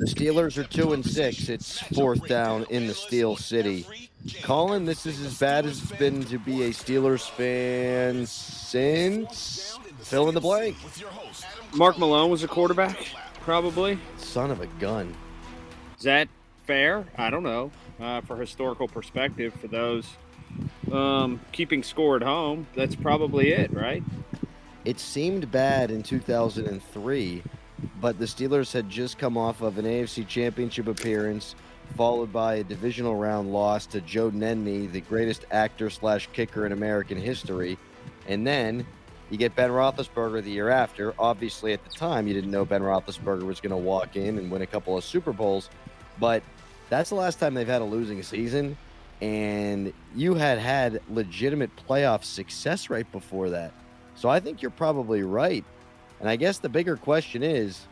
The Steelers are two and six. It's fourth down in the Steel City. Colin, this is as bad as it's been to be a Steelers fan since fill in the blank. Mark Malone was a quarterback, probably. Son of a gun. Is that fair? I don't know. Uh, for historical perspective, for those um, keeping score at home, that's probably it, right? It seemed bad in 2003, but the Steelers had just come off of an AFC Championship appearance, followed by a divisional round loss to Joe Nedney, the greatest actor slash kicker in American history, and then you get Ben Roethlisberger the year after. Obviously, at the time, you didn't know Ben Roethlisberger was going to walk in and win a couple of Super Bowls, but that's the last time they've had a losing season. And you had had legitimate playoff success right before that. So I think you're probably right. And I guess the bigger question is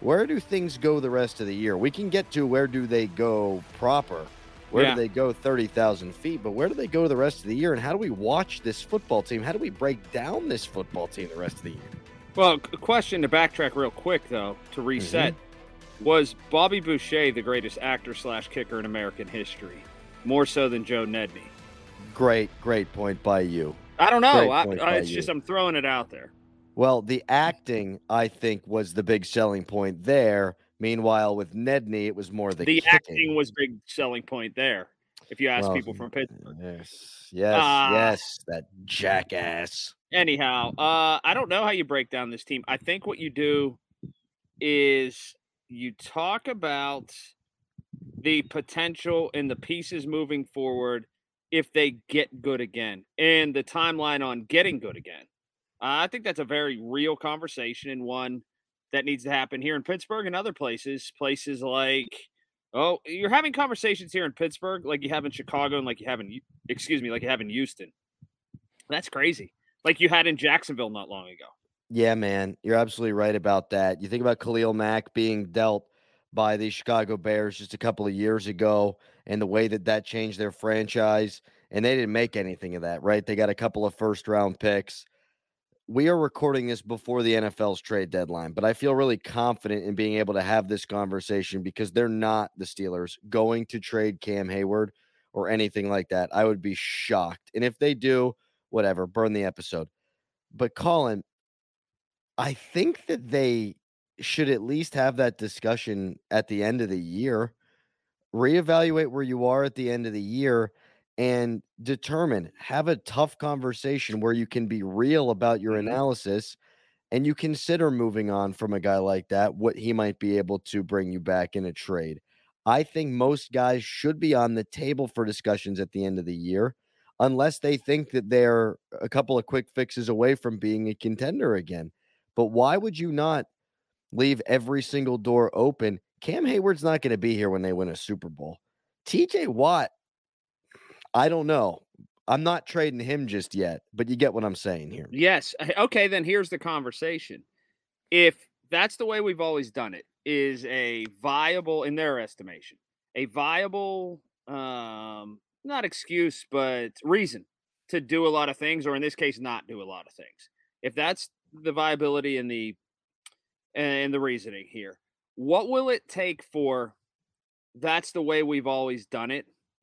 where do things go the rest of the year? We can get to where do they go proper? Where Yeah. do they go 30,000 feet? But where do they go the rest of the year? And how do we watch this football team? How do we break down this football team the rest of the year? Well, a question to backtrack real quick, though, to mm-hmm. reset. Was Bobby Boucher the greatest actor slash kicker in American history? More so than Joe Nedney? Great, great point by you. I don't know. I, I, it's just. I'm throwing it out there. Well, the acting, I think, was the big selling point there. Meanwhile, with Nedney, it was more the, The, kicking. acting was big selling point there. If you ask Well, people from Pittsburgh. Yes, yes, Ah. yes, that jackass. Anyhow, uh, I don't know how you break down this team. I think what you do is you talk about the potential and the pieces moving forward if they get good again and the timeline on getting good again. Uh, I think that's a very real conversation and one that needs to happen here in Pittsburgh and other places. Places like, oh, you're having conversations here in Pittsburgh like you have in Chicago and like you have in, excuse me, like you have in Houston. That's crazy. Like you had in Jacksonville not long ago. Yeah, man, you're absolutely right about that. You think about Khalil Mack being dealt by the Chicago Bears just a couple of years ago and the way that that changed their franchise, and they didn't make anything of that, right? They got a couple of first round picks. We are recording this before the NFL's trade deadline, but I feel really confident in being able to have this conversation because they're not the Steelers going to trade Cam Heyward or anything like that. I would be shocked. And if they do, whatever, burn the episode. But Colin, I think that they should at least have that discussion at the end of the year. Reevaluate where you are at the end of the year and determine, have a tough conversation where you can be real about your Mhm. analysis and you consider moving on from a guy like that, what he might be able to bring you back in a trade. I think most guys should be on the table for discussions at the end of the year, unless they think that they're a couple of quick fixes away from being a contender again. But why would you not leave every single door open? Cam Heyward's not going to be here when they win a Super Bowl. TJ Watt, I don't know. I'm not trading him just yet, but you get what I'm saying here. Yes. Okay, then here's the conversation. If that's the way we've always done it, is a viable, in their estimation, a viable, um, not excuse, but reason to do a lot of things, or in this case, not do a lot of things. If that's the viability and the and the reasoning here, what will it take for that's the way we've always done it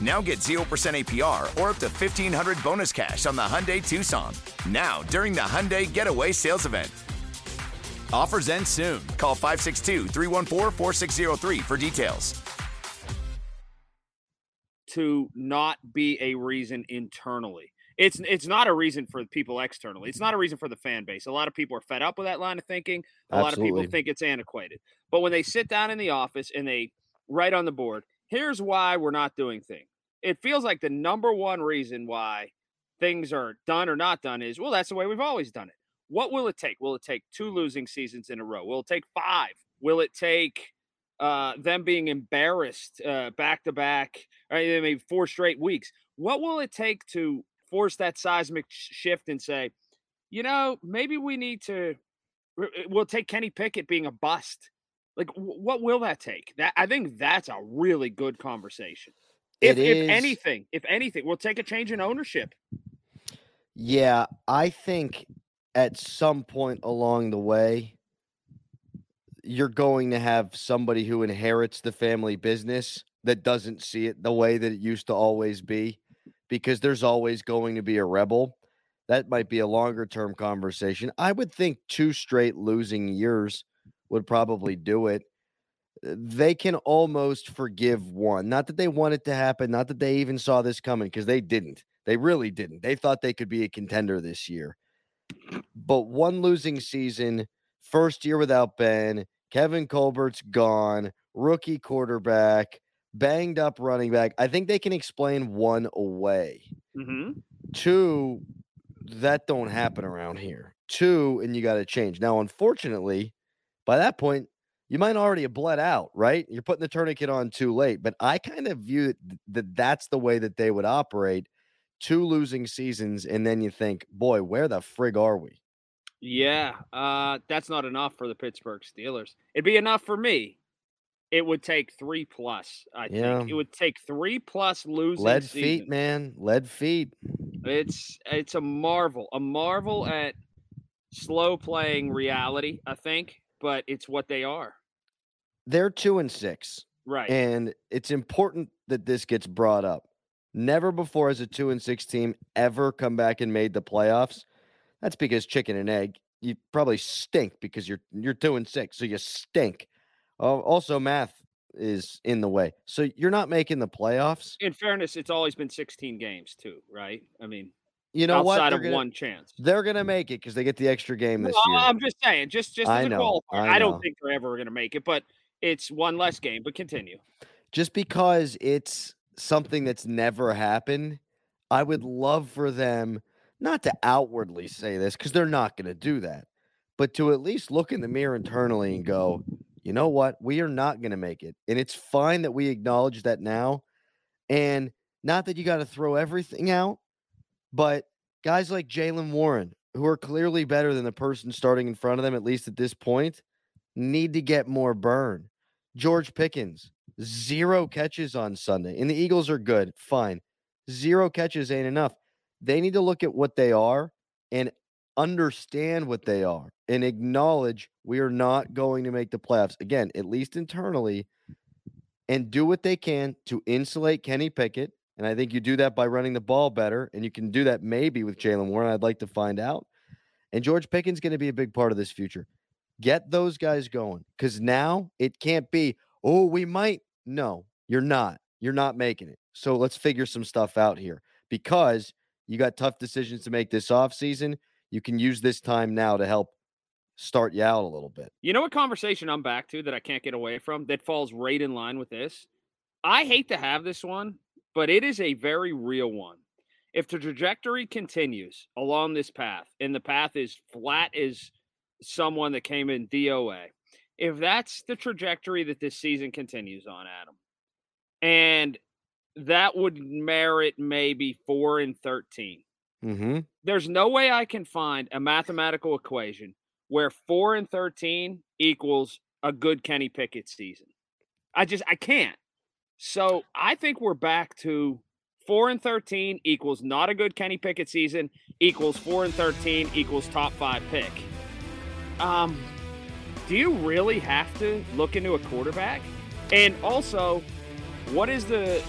Now get 0% APR or up to 1500 bonus cash on the Hyundai Tucson. Now, during the Hyundai Getaway Sales Event. Offers end soon. Call 562 314 4603 for details. To not be a reason internally. It's it's not a reason for people externally. It's not a reason for the fan base. A lot of people are fed up with that line of thinking. A Absolutely. lot of people think it's antiquated. But when they sit down in the office and they write on the board, here's why we're not doing things. It feels like the number one reason why things are done or not done is well, that's the way we've always done it. What will it take? Will it take two losing seasons in a row? Will it take five? Will it take uh, them being embarrassed back to back, right? Maybe four straight weeks. What will it take to force that seismic shift and say, you know, maybe we need to? We'll take Kenny Pickett being a bust. Like, what will that take? That I think that's a really good conversation. If, if anything, if anything, we'll take a change in ownership. Yeah, I think at some point along the way, you're going to have somebody who inherits the family business that doesn't see it the way that it used to always be because there's always going to be a rebel. That might be a longer term conversation. I would think two straight losing years would probably do it. They can almost forgive one. Not that they want it to happen, not that they even saw this coming because they didn't. They really didn't. They thought they could be a contender this year. But one losing season, first year without Ben, Kevin Colbert's gone, rookie quarterback, banged up running back. I think they can explain one away. Mm-hmm. Two, that don't happen around here. Two, and you got to change. Now, unfortunately, by that point, you might already have bled out, right? You're putting the tourniquet on too late. But I kind of view that that's the way that they would operate. Two losing seasons, and then you think, boy, where the frig are we? Yeah, uh, that's not enough for the Pittsburgh Steelers. It'd be enough for me. It would take three plus. I Yeah. think it would take three plus losing. Lead seasons. feet, man. Lead feet. It's it's a marvel, a marvel at slow playing reality. I think, but it's what they are. They're two and six. Right. And it's important that this gets brought up. Never before has a two and six team ever come back and made the playoffs. That's because chicken and egg. You probably stink because you're you're two and six, so you stink. Oh, also math is in the way, so you're not making the playoffs. In fairness, it's always been 16 games too, right? I mean, You know what? outside of gonna- one chance. They're gonna make it because they get the extra game this Well, year. I'm just saying, just just I as a know, qualifier. I I, don't think they're ever going to make it, but it's one less game. But continue. just because it's something that's never happened, I would love for them not to outwardly say this because they're not going to do that, but to at least look in the mirror internally and go, you know what? We are not going to make it. And it's fine that we acknowledge that now. And not that you got to throw everything out, but guys like Jaylen Warren, who are clearly better than the person starting in front of them, at least at this point, need to get more burn. George Pickens, zero catches on Sunday. And the Eagles are good. Fine. Zero catches ain't enough. They need to look at what they are and understand what they are and acknowledge we are not going to make the playoffs. Again, at least internally, and do what they can to insulate Kenny Pickett. And I think you do that by running the ball better. And you can do that maybe with Jaylen Warren. I'd like to find out. And George Pickens going to be a big part of this future. Get those guys going because now it can't be, oh, we might. No, you're not. You're not making it. So let's figure some stuff out here because you got tough decisions to make this offseason. You can use this time now to help start you out a little bit. You know what conversation I'm back to that I can't get away from that falls right in line with this? I hate to have this one, but it is a very real one. If the trajectory continues along this path and the path is flat as someone that came in DOA, if that's the trajectory that this season continues on, Adam, and that would merit maybe four and 13. Mm-hmm. There's no way I can find a mathematical equation where four and 13 equals a good Kenny Pickett season. I just, I can't. So I think we're back to four and 13 equals not a good Kenny Pickett season, equals four and 13 equals top five pick. Um, do you really have to look into a quarterback? And also, what is the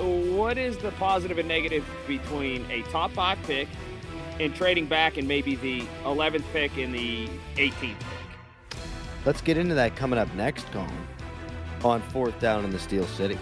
what is the positive and negative between a top five pick and trading back and maybe the 11th pick and the 18th pick? Let's get into that coming up next, Colin, on fourth down in the Steel City.